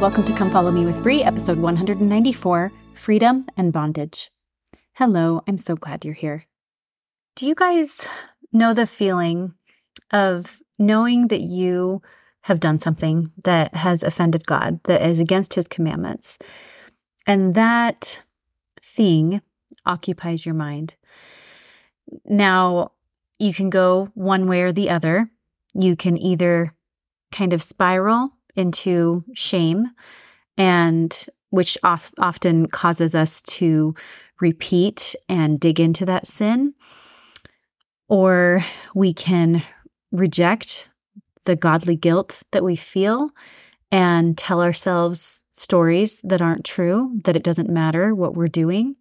welcome to Come Follow Me with Brie, episode 194 Freedom and Bondage. Hello, I'm so glad you're here. Do you guys know the feeling of knowing that you have done something that has offended God, that is against his commandments, and that thing occupies your mind? Now, you can go one way or the other. You can either kind of spiral into shame and which often causes us to repeat and dig into that sin or we can reject the godly guilt that we feel and tell ourselves stories that aren't true, that it doesn't matter what we're doing.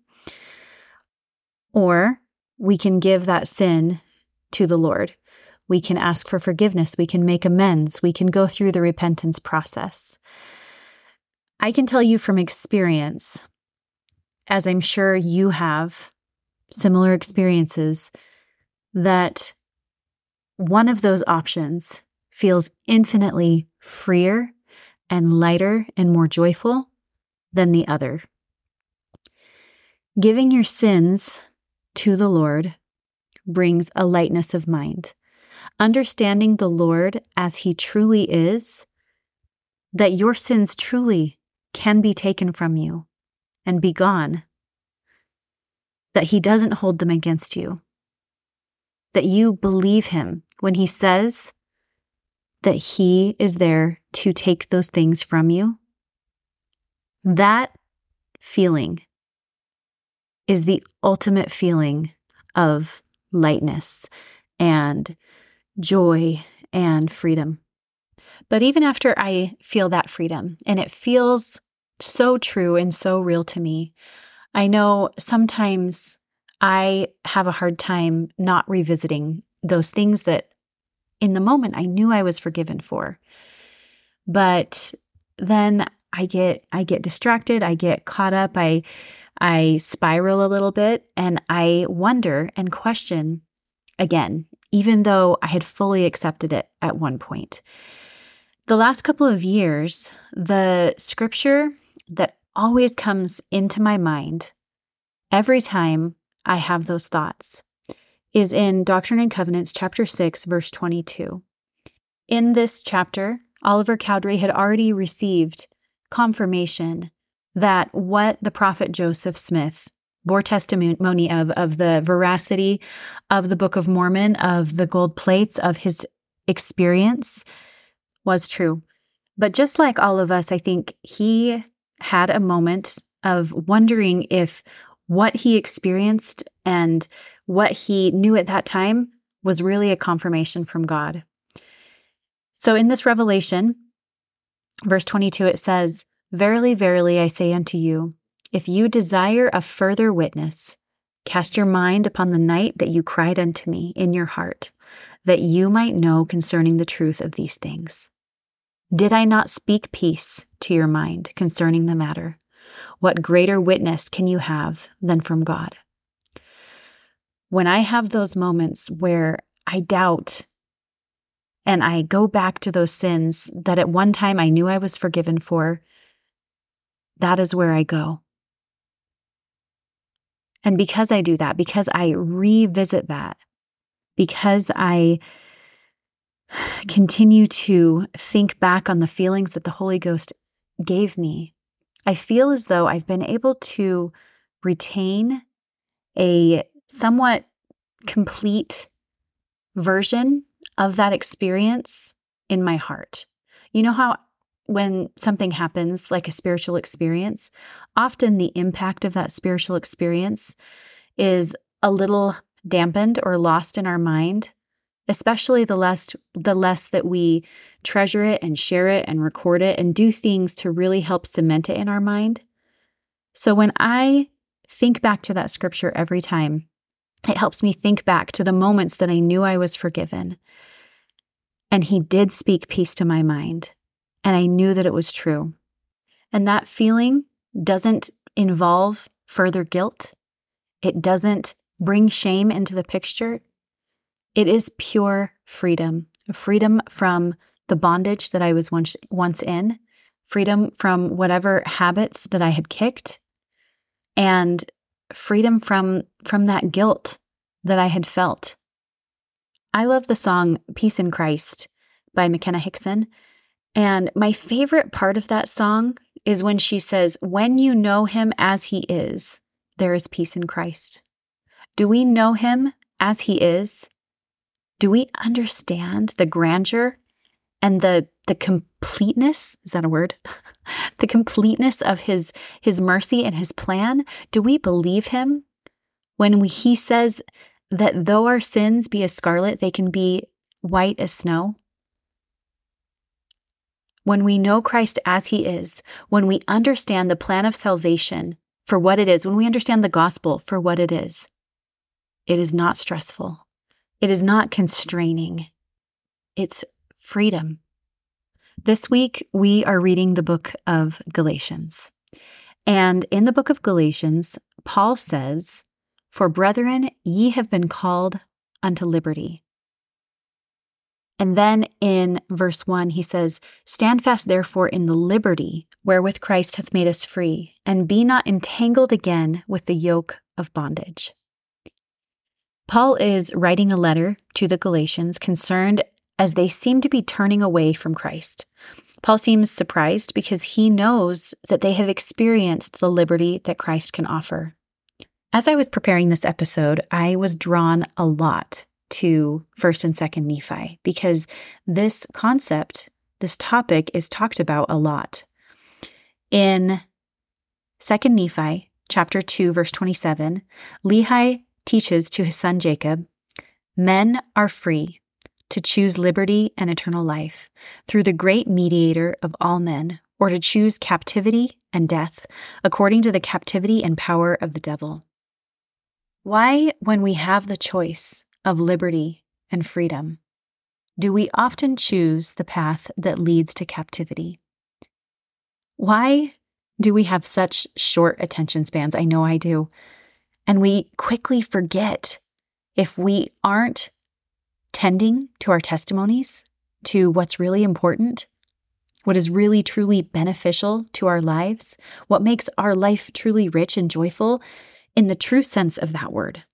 Or we can give that sin to the Lord we can ask for forgiveness. We can make amends. We can go through the repentance process. I can tell you from experience, as I'm sure you have similar experiences, that one of those options feels infinitely freer and lighter and more joyful than the other. Giving your sins to the Lord brings a lightness of mind understanding the Lord as He truly is, that your sins truly can be taken from you and be gone, that He doesn't hold them against you, that you believe Him when He says that He is there to take those things from you. That feeling is the ultimate feeling of lightness and joy, and freedom. But even after I feel that freedom, and it feels so true and so real to me, I know sometimes I have a hard time not revisiting those things that in the moment I knew I was forgiven for. But then I get I get distracted, I get caught up, I I spiral a little bit and I wonder and question again even though I had fully accepted it at one point. The last couple of years, the scripture that always comes into my mind every time I have those thoughts is in Doctrine and Covenants, chapter 6, verse 22. In this chapter, Oliver Cowdery had already received confirmation that what the prophet Joseph Smith bore testimony of of the veracity of the Book of Mormon, of the gold plates, of his experience was true. But just like all of us, I think he had a moment of wondering if what he experienced and what he knew at that time was really a confirmation from God. So in this revelation, verse 22, it says, Verily, verily, I say unto you, if you desire a further witness, cast your mind upon the night that you cried unto me in your heart, that you might know concerning the truth of these things. Did I not speak peace to your mind concerning the matter? What greater witness can you have than from God? When I have those moments where I doubt and I go back to those sins that at one time I knew I was forgiven for, that is where I go. And because I do that, because I revisit that, because I continue to think back on the feelings that the Holy Ghost gave me, I feel as though I've been able to retain a somewhat complete version of that experience in my heart. You know how when something happens, like a spiritual experience, often the impact of that spiritual experience is a little dampened or lost in our mind, especially the less the less that we treasure it and share it and record it and do things to really help cement it in our mind. So when I think back to that scripture every time, it helps me think back to the moments that I knew I was forgiven. And he did speak peace to my mind and I knew that it was true. And that feeling doesn't involve further guilt, it doesn't bring shame into the picture. It is pure freedom freedom from the bondage that I was once, once in, freedom from whatever habits that I had kicked, and freedom from from that guilt that I had felt. I love the song Peace in Christ by McKenna Hickson. And my favorite part of that song is when she says, When you know him as he is, there is peace in Christ. Do we know him as he is? Do we understand the grandeur and the the completeness is that a word the completeness of his his mercy and his plan do we believe him when we, he says that though our sins be as scarlet they can be white as snow when we know Christ as he is when we understand the plan of salvation for what it is when we understand the gospel for what it is it is not stressful it is not constraining it's freedom this week, we are reading the book of Galatians. And in the book of Galatians, Paul says, For brethren, ye have been called unto liberty. And then in verse 1, he says, Stand fast therefore in the liberty wherewith Christ hath made us free, and be not entangled again with the yoke of bondage. Paul is writing a letter to the Galatians concerned as they seem to be turning away from Christ. Paul seems surprised because he knows that they have experienced the liberty that Christ can offer. As I was preparing this episode, I was drawn a lot to 1st and 2nd Nephi because this concept, this topic is talked about a lot. In 2nd Nephi, chapter 2, verse 27, Lehi teaches to his son Jacob, Men are free, to choose liberty and eternal life through the great mediator of all men, or to choose captivity and death according to the captivity and power of the devil. Why, when we have the choice of liberty and freedom, do we often choose the path that leads to captivity? Why do we have such short attention spans? I know I do. And we quickly forget if we aren't tending to our testimonies, to what's really important, what is really truly beneficial to our lives, what makes our life truly rich and joyful in the true sense of that word.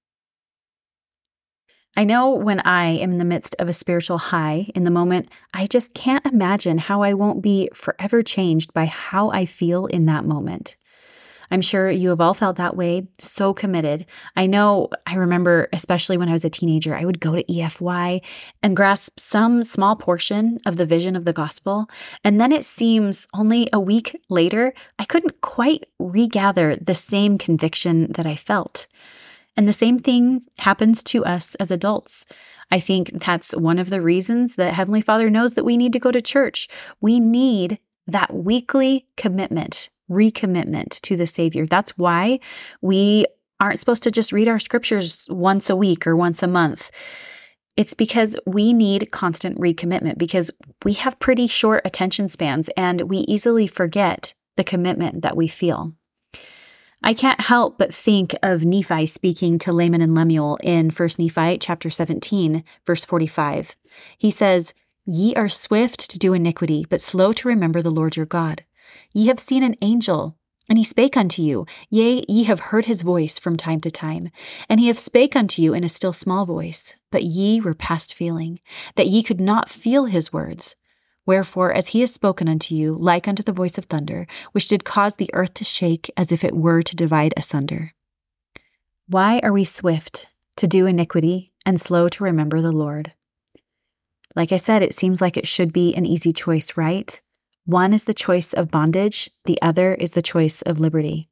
I know when I am in the midst of a spiritual high in the moment, I just can't imagine how I won't be forever changed by how I feel in that moment. I'm sure you have all felt that way, so committed. I know, I remember, especially when I was a teenager, I would go to EFY and grasp some small portion of the vision of the gospel. And then it seems only a week later, I couldn't quite regather the same conviction that I felt. And the same thing happens to us as adults. I think that's one of the reasons that Heavenly Father knows that we need to go to church. We need that weekly commitment recommitment to the Savior. That's why we aren't supposed to just read our scriptures once a week or once a month. It's because we need constant recommitment because we have pretty short attention spans and we easily forget the commitment that we feel. I can't help but think of Nephi speaking to Laman and Lemuel in 1 Nephi chapter 17, verse 45. He says, Ye are swift to do iniquity, but slow to remember the Lord your God. Ye have seen an angel, and he spake unto you. Yea, ye have heard his voice from time to time. And he hath spake unto you in a still small voice. But ye were past feeling, that ye could not feel his words. Wherefore, as he has spoken unto you, like unto the voice of thunder, which did cause the earth to shake as if it were to divide asunder. Why are we swift to do iniquity and slow to remember the Lord? Like I said, it seems like it should be an easy choice, right? One is the choice of bondage, the other is the choice of liberty.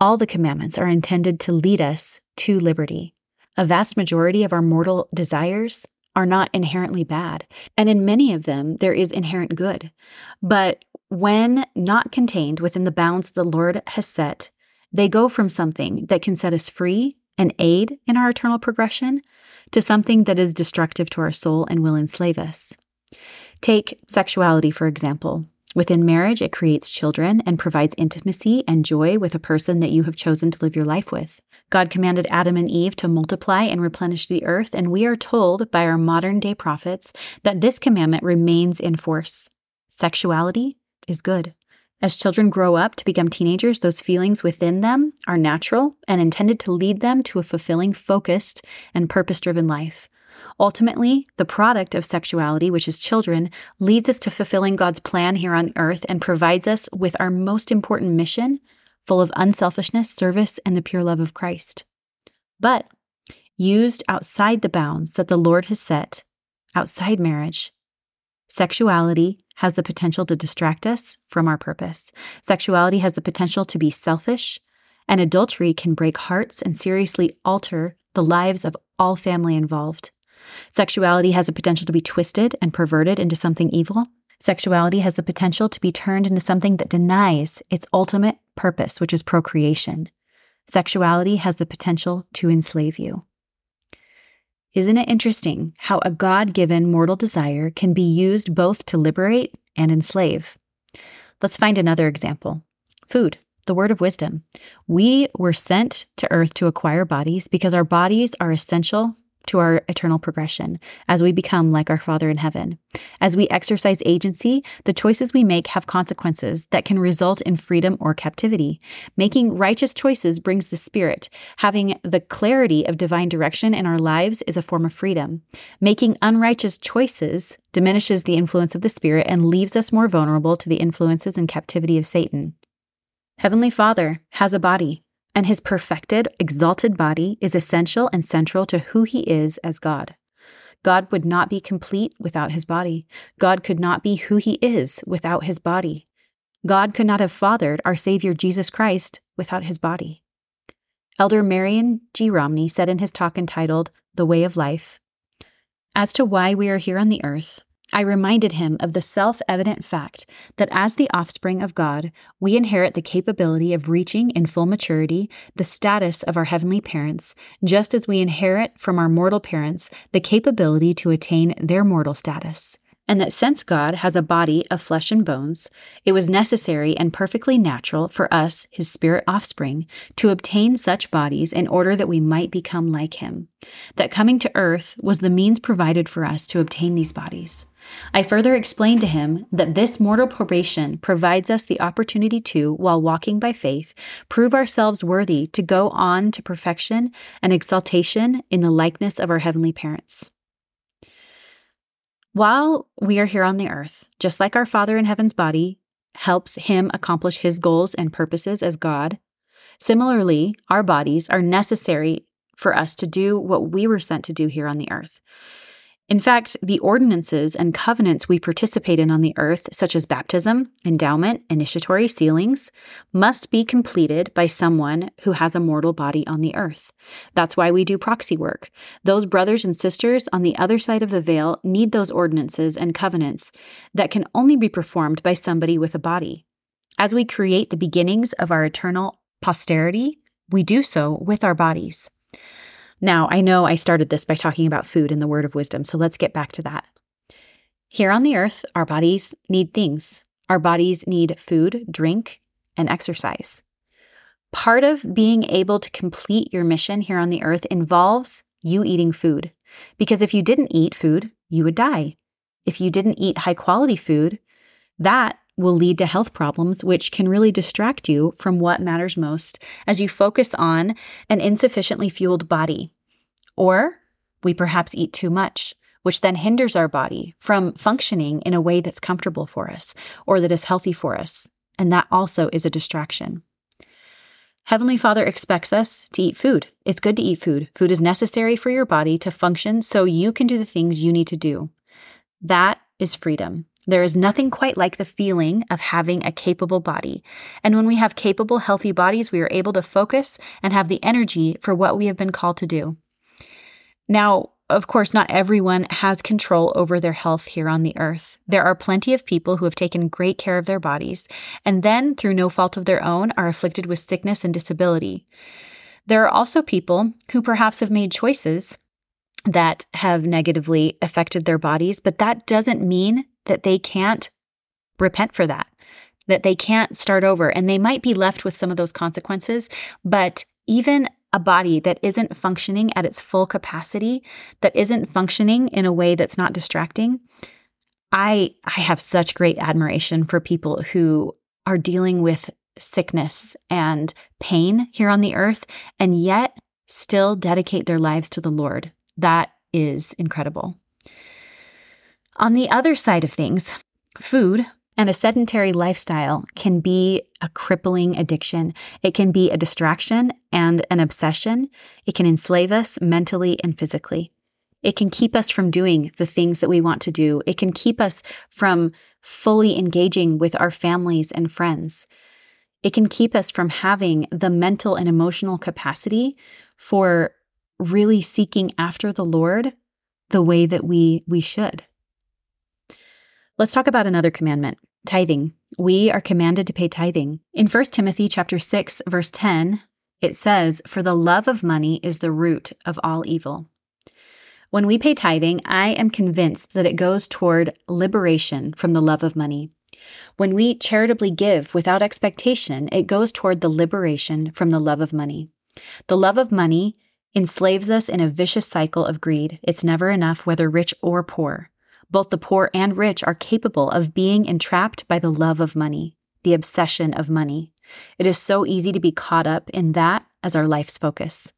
All the commandments are intended to lead us to liberty. A vast majority of our mortal desires are not inherently bad, and in many of them, there is inherent good. But when not contained within the bounds the Lord has set, they go from something that can set us free and aid in our eternal progression to something that is destructive to our soul and will enslave us. Take sexuality, for example. Within marriage, it creates children and provides intimacy and joy with a person that you have chosen to live your life with. God commanded Adam and Eve to multiply and replenish the earth, and we are told by our modern day prophets that this commandment remains in force. Sexuality is good. As children grow up to become teenagers, those feelings within them are natural and intended to lead them to a fulfilling, focused, and purpose driven life. Ultimately, the product of sexuality, which is children, leads us to fulfilling God's plan here on earth and provides us with our most important mission, full of unselfishness, service, and the pure love of Christ. But used outside the bounds that the Lord has set, outside marriage, sexuality has the potential to distract us from our purpose. Sexuality has the potential to be selfish, and adultery can break hearts and seriously alter the lives of all family involved. Sexuality has the potential to be twisted and perverted into something evil. Sexuality has the potential to be turned into something that denies its ultimate purpose, which is procreation. Sexuality has the potential to enslave you. Isn't it interesting how a God given mortal desire can be used both to liberate and enslave? Let's find another example food, the word of wisdom. We were sent to earth to acquire bodies because our bodies are essential to our eternal progression as we become like our Father in heaven. As we exercise agency, the choices we make have consequences that can result in freedom or captivity. Making righteous choices brings the Spirit. Having the clarity of divine direction in our lives is a form of freedom. Making unrighteous choices diminishes the influence of the Spirit and leaves us more vulnerable to the influences and captivity of Satan. Heavenly Father has a body and his perfected, exalted body is essential and central to who he is as God. God would not be complete without his body. God could not be who he is without his body. God could not have fathered our Savior Jesus Christ without his body. Elder Marion G. Romney said in his talk entitled The Way of Life As to why we are here on the earth, I reminded him of the self evident fact that as the offspring of God, we inherit the capability of reaching in full maturity the status of our heavenly parents, just as we inherit from our mortal parents the capability to attain their mortal status and that since God has a body of flesh and bones, it was necessary and perfectly natural for us, his spirit offspring, to obtain such bodies in order that we might become like him. That coming to earth was the means provided for us to obtain these bodies. I further explained to him that this mortal probation provides us the opportunity to, while walking by faith, prove ourselves worthy to go on to perfection and exaltation in the likeness of our heavenly parents. While we are here on the earth, just like our Father in heaven's body helps him accomplish his goals and purposes as God, similarly, our bodies are necessary for us to do what we were sent to do here on the earth. In fact, the ordinances and covenants we participate in on the earth, such as baptism, endowment, initiatory sealings, must be completed by someone who has a mortal body on the earth. That's why we do proxy work. Those brothers and sisters on the other side of the veil need those ordinances and covenants that can only be performed by somebody with a body. As we create the beginnings of our eternal posterity, we do so with our bodies. Now, I know I started this by talking about food and the word of wisdom, so let's get back to that. Here on the earth, our bodies need things. Our bodies need food, drink, and exercise. Part of being able to complete your mission here on the earth involves you eating food. Because if you didn't eat food, you would die. If you didn't eat high quality food, that will lead to health problems, which can really distract you from what matters most as you focus on an insufficiently fueled body. Or we perhaps eat too much, which then hinders our body from functioning in a way that's comfortable for us or that is healthy for us. And that also is a distraction. Heavenly Father expects us to eat food. It's good to eat food. Food is necessary for your body to function so you can do the things you need to do. That is freedom. There is nothing quite like the feeling of having a capable body. And when we have capable, healthy bodies, we are able to focus and have the energy for what we have been called to do. Now, of course, not everyone has control over their health here on the earth. There are plenty of people who have taken great care of their bodies and then, through no fault of their own, are afflicted with sickness and disability. There are also people who perhaps have made choices that have negatively affected their bodies, but that doesn't mean that they can't repent for that, that they can't start over. And they might be left with some of those consequences, but even a body that isn't functioning at its full capacity, that isn't functioning in a way that's not distracting, I I have such great admiration for people who are dealing with sickness and pain here on the earth and yet still dedicate their lives to the Lord. That is incredible. On the other side of things, food and a sedentary lifestyle can be a crippling addiction. It can be a distraction and an obsession. It can enslave us mentally and physically. It can keep us from doing the things that we want to do. It can keep us from fully engaging with our families and friends. It can keep us from having the mental and emotional capacity for really seeking after the Lord the way that we we should. Let's talk about another commandment, tithing. We are commanded to pay tithing. In 1 Timothy chapter 6 verse 10, it says, "For the love of money is the root of all evil." When we pay tithing, I am convinced that it goes toward liberation from the love of money. When we charitably give without expectation, it goes toward the liberation from the love of money. The love of money enslaves us in a vicious cycle of greed. It's never enough, whether rich or poor. Both the poor and rich are capable of being entrapped by the love of money, the obsession of money. It is so easy to be caught up in that as our life's focus.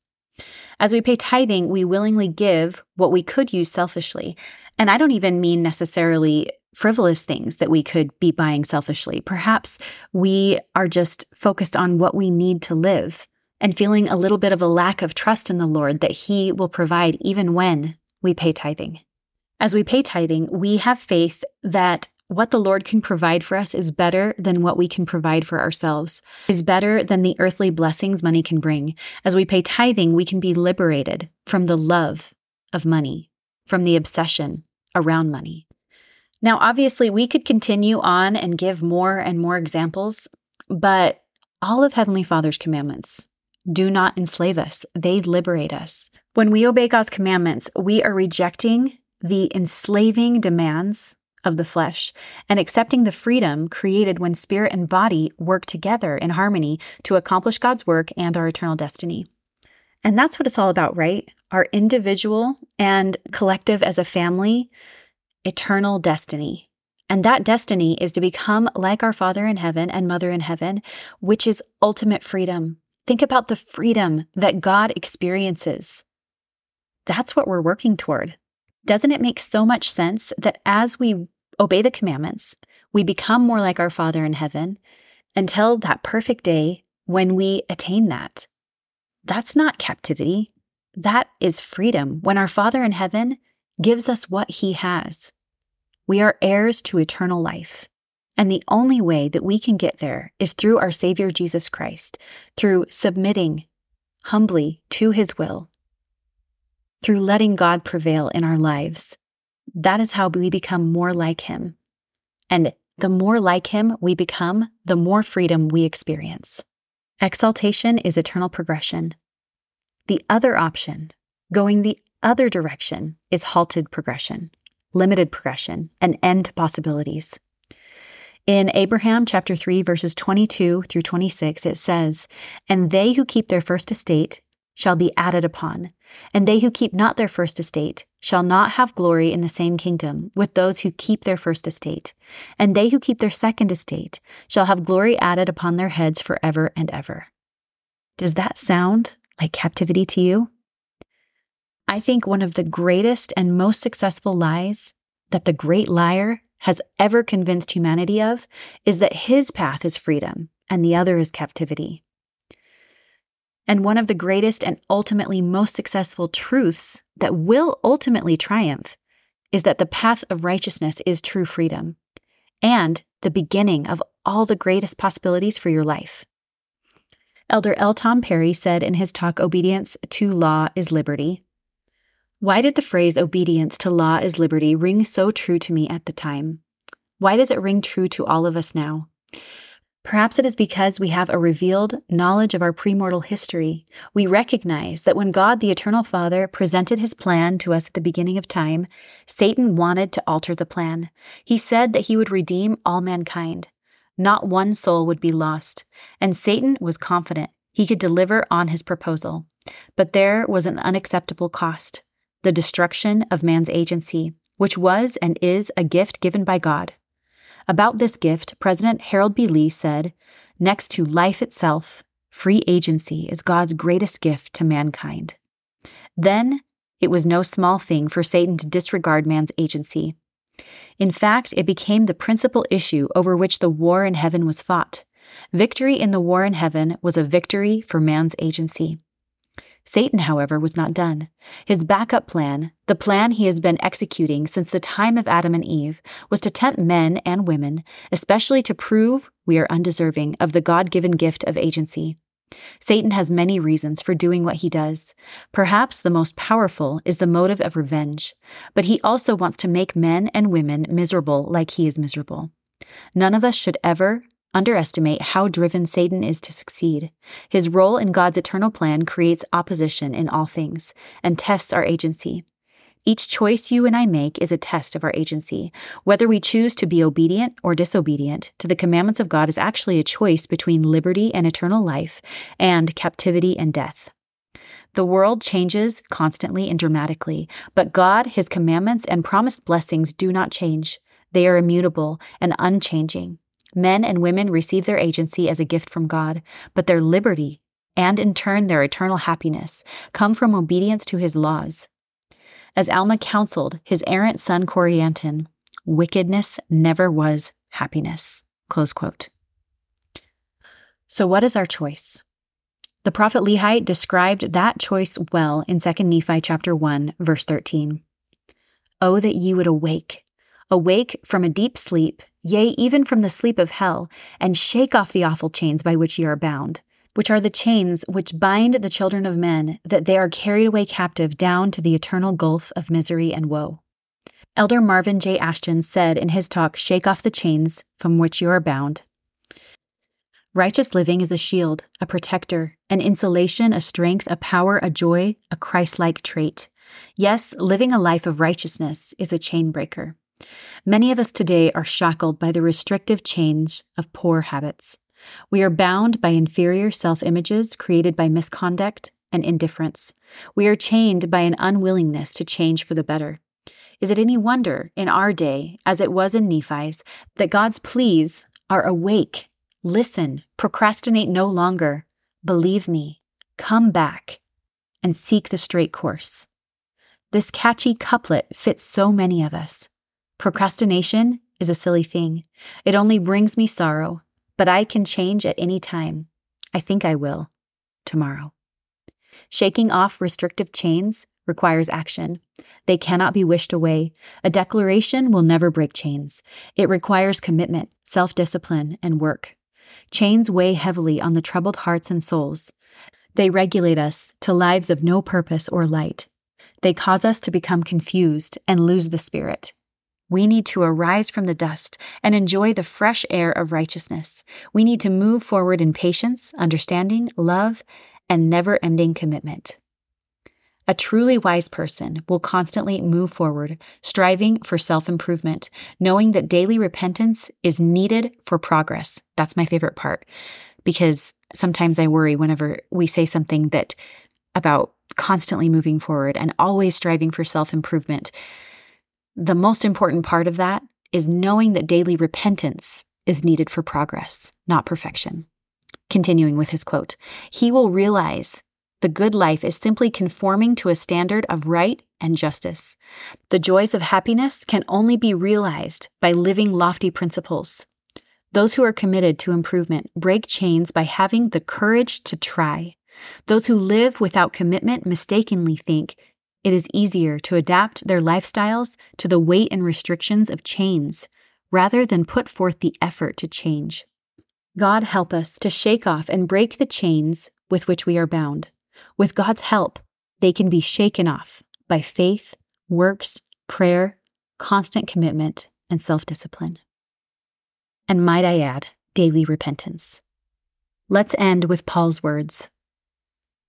As we pay tithing, we willingly give what we could use selfishly. And I don't even mean necessarily frivolous things that we could be buying selfishly. Perhaps we are just focused on what we need to live and feeling a little bit of a lack of trust in the Lord that He will provide even when we pay tithing. As we pay tithing, we have faith that what the Lord can provide for us is better than what we can provide for ourselves, is better than the earthly blessings money can bring. As we pay tithing, we can be liberated from the love of money, from the obsession around money. Now, obviously, we could continue on and give more and more examples, but all of Heavenly Father's commandments do not enslave us, they liberate us. When we obey God's commandments, we are rejecting the enslaving demands of the flesh and accepting the freedom created when spirit and body work together in harmony to accomplish God's work and our eternal destiny. And that's what it's all about, right? Our individual and collective as a family, eternal destiny. And that destiny is to become like our Father in heaven and Mother in heaven, which is ultimate freedom. Think about the freedom that God experiences. That's what we're working toward. Doesn't it make so much sense that as we obey the commandments, we become more like our Father in heaven until that perfect day when we attain that? That's not captivity. That is freedom when our Father in heaven gives us what he has. We are heirs to eternal life. And the only way that we can get there is through our Savior Jesus Christ, through submitting humbly to his will through letting God prevail in our lives. That is how we become more like Him. And the more like Him we become, the more freedom we experience. Exaltation is eternal progression. The other option, going the other direction, is halted progression, limited progression, an end to possibilities. In Abraham chapter 3 verses 22 through 26 it says, "And they who keep their first estate shall be added upon, and they who keep not their first estate shall not have glory in the same kingdom with those who keep their first estate, and they who keep their second estate shall have glory added upon their heads forever and ever. Does that sound like captivity to you? I think one of the greatest and most successful lies that the great liar has ever convinced humanity of is that his path is freedom and the other is captivity. And one of the greatest and ultimately most successful truths that will ultimately triumph is that the path of righteousness is true freedom and the beginning of all the greatest possibilities for your life. Elder L. Tom Perry said in his talk, Obedience to Law is Liberty. Why did the phrase obedience to law is liberty ring so true to me at the time? Why does it ring true to all of us now? Perhaps it is because we have a revealed knowledge of our premortal history. We recognize that when God, the Eternal Father, presented his plan to us at the beginning of time, Satan wanted to alter the plan. He said that he would redeem all mankind. Not one soul would be lost. And Satan was confident he could deliver on his proposal. But there was an unacceptable cost the destruction of man's agency which was and is a gift given by God. About this gift, President Harold B. Lee said, Next to life itself, free agency is God's greatest gift to mankind. Then, it was no small thing for Satan to disregard man's agency. In fact, it became the principal issue over which the war in heaven was fought. Victory in the war in heaven was a victory for man's agency. Satan, however, was not done. His backup plan, the plan he has been executing since the time of Adam and Eve, was to tempt men and women, especially to prove we are undeserving of the God given gift of agency. Satan has many reasons for doing what he does. Perhaps the most powerful is the motive of revenge, but he also wants to make men and women miserable like he is miserable. None of us should ever underestimate how driven Satan is to succeed. His role in God's eternal plan creates opposition in all things and tests our agency. Each choice you and I make is a test of our agency. Whether we choose to be obedient or disobedient to the commandments of God is actually a choice between liberty and eternal life and captivity and death. The world changes constantly and dramatically, but God, His commandments, and promised blessings do not change. They are immutable and unchanging. Men and women receive their agency as a gift from God, but their liberty, and in turn their eternal happiness, come from obedience to His laws. As Alma counseled his errant son Corianton, wickedness never was happiness. Close quote. So, what is our choice? The prophet Lehi described that choice well in 2 Nephi chapter 1, verse 13. Oh, that ye would awake, awake from a deep sleep, yea, even from the sleep of hell, and shake off the awful chains by which ye are bound which are the chains which bind the children of men, that they are carried away captive down to the eternal gulf of misery and woe. Elder Marvin J. Ashton said in his talk, Shake Off the Chains from Which You Are Bound. Righteous living is a shield, a protector, an insulation, a strength, a power, a joy, a Christ like trait. Yes, living a life of righteousness is a chain breaker. Many of us today are shackled by the restrictive chains of poor habits. We are bound by inferior self images created by misconduct and indifference. We are chained by an unwillingness to change for the better. Is it any wonder in our day, as it was in Nephi's, that God's pleas are awake, listen, procrastinate no longer, believe me, come back, and seek the straight course? This catchy couplet fits so many of us. Procrastination is a silly thing. It only brings me sorrow, but I can change at any time. I think I will tomorrow. Shaking off restrictive chains requires action. They cannot be wished away. A declaration will never break chains. It requires commitment, self discipline, and work. Chains weigh heavily on the troubled hearts and souls. They regulate us to lives of no purpose or light. They cause us to become confused and lose the spirit. We need to arise from the dust and enjoy the fresh air of righteousness. We need to move forward in patience, understanding, love, and never ending commitment. A truly wise person will constantly move forward, striving for self improvement, knowing that daily repentance is needed for progress. That's my favorite part because sometimes I worry whenever we say something that about constantly moving forward and always striving for self improvement the most important part of that is knowing that daily repentance is needed for progress, not perfection. Continuing with his quote, he will realize the good life is simply conforming to a standard of right and justice. The joys of happiness can only be realized by living lofty principles. Those who are committed to improvement break chains by having the courage to try. Those who live without commitment mistakenly think it is easier to adapt their lifestyles to the weight and restrictions of chains rather than put forth the effort to change. God help us to shake off and break the chains with which we are bound. With God's help, they can be shaken off by faith, works, prayer, constant commitment, and self discipline. And might I add, daily repentance. Let's end with Paul's words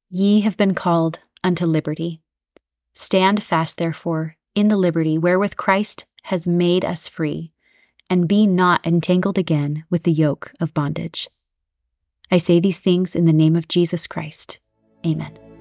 Ye have been called unto liberty. Stand fast, therefore, in the liberty wherewith Christ has made us free, and be not entangled again with the yoke of bondage. I say these things in the name of Jesus Christ. Amen.